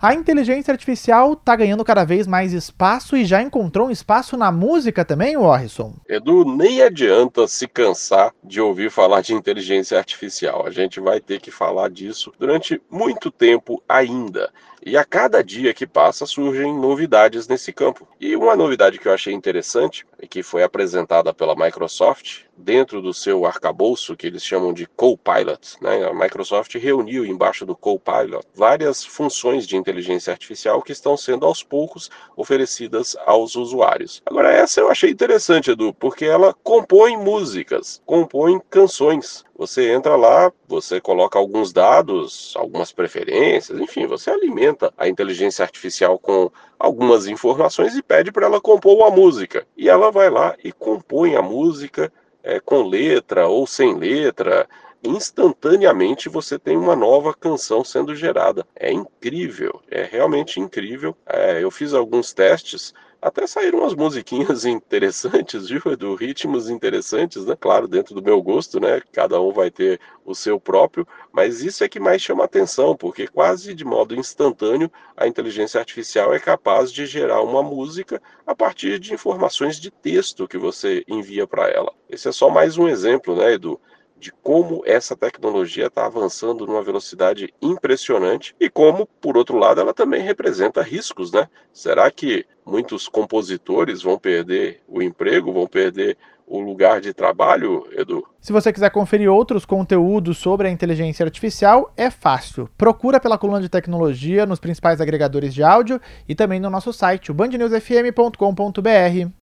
A inteligência artificial está ganhando cada vez mais espaço e já encontrou um espaço na música também, Warrison? Edu, nem adianta se cansar de ouvir falar de inteligência artificial. A gente vai ter que falar disso durante muito tempo ainda. E a cada dia que passa surgem novidades nesse campo. E uma novidade que eu achei interessante e que foi apresentada pela Microsoft dentro do seu arcabouço que eles chamam de Copilot. Né? A Microsoft reuniu embaixo do Copilot várias funções de inteligência artificial que estão sendo aos poucos oferecidas aos usuários. Agora essa eu achei interessante, Edu, porque ela compõe músicas, compõe canções. Você entra lá, você coloca alguns dados, algumas preferências, enfim, você alimenta a inteligência artificial com algumas informações e pede para ela compor uma música. E ela vai lá e compõe a música é, com letra ou sem letra. Instantaneamente você tem uma nova canção sendo gerada. É incrível, é realmente incrível. É, eu fiz alguns testes até saíram umas musiquinhas interessantes, viu, Edu? Ritmos interessantes, né? Claro, dentro do meu gosto, né? Cada um vai ter o seu próprio, mas isso é que mais chama atenção, porque quase de modo instantâneo a inteligência artificial é capaz de gerar uma música a partir de informações de texto que você envia para ela. Esse é só mais um exemplo, né, Edu? De como essa tecnologia está avançando numa velocidade impressionante e como, por outro lado, ela também representa riscos, né? Será que muitos compositores vão perder o emprego, vão perder o lugar de trabalho, Edu? Se você quiser conferir outros conteúdos sobre a inteligência artificial, é fácil. Procura pela coluna de tecnologia nos principais agregadores de áudio e também no nosso site, o bandnewsfm.com.br.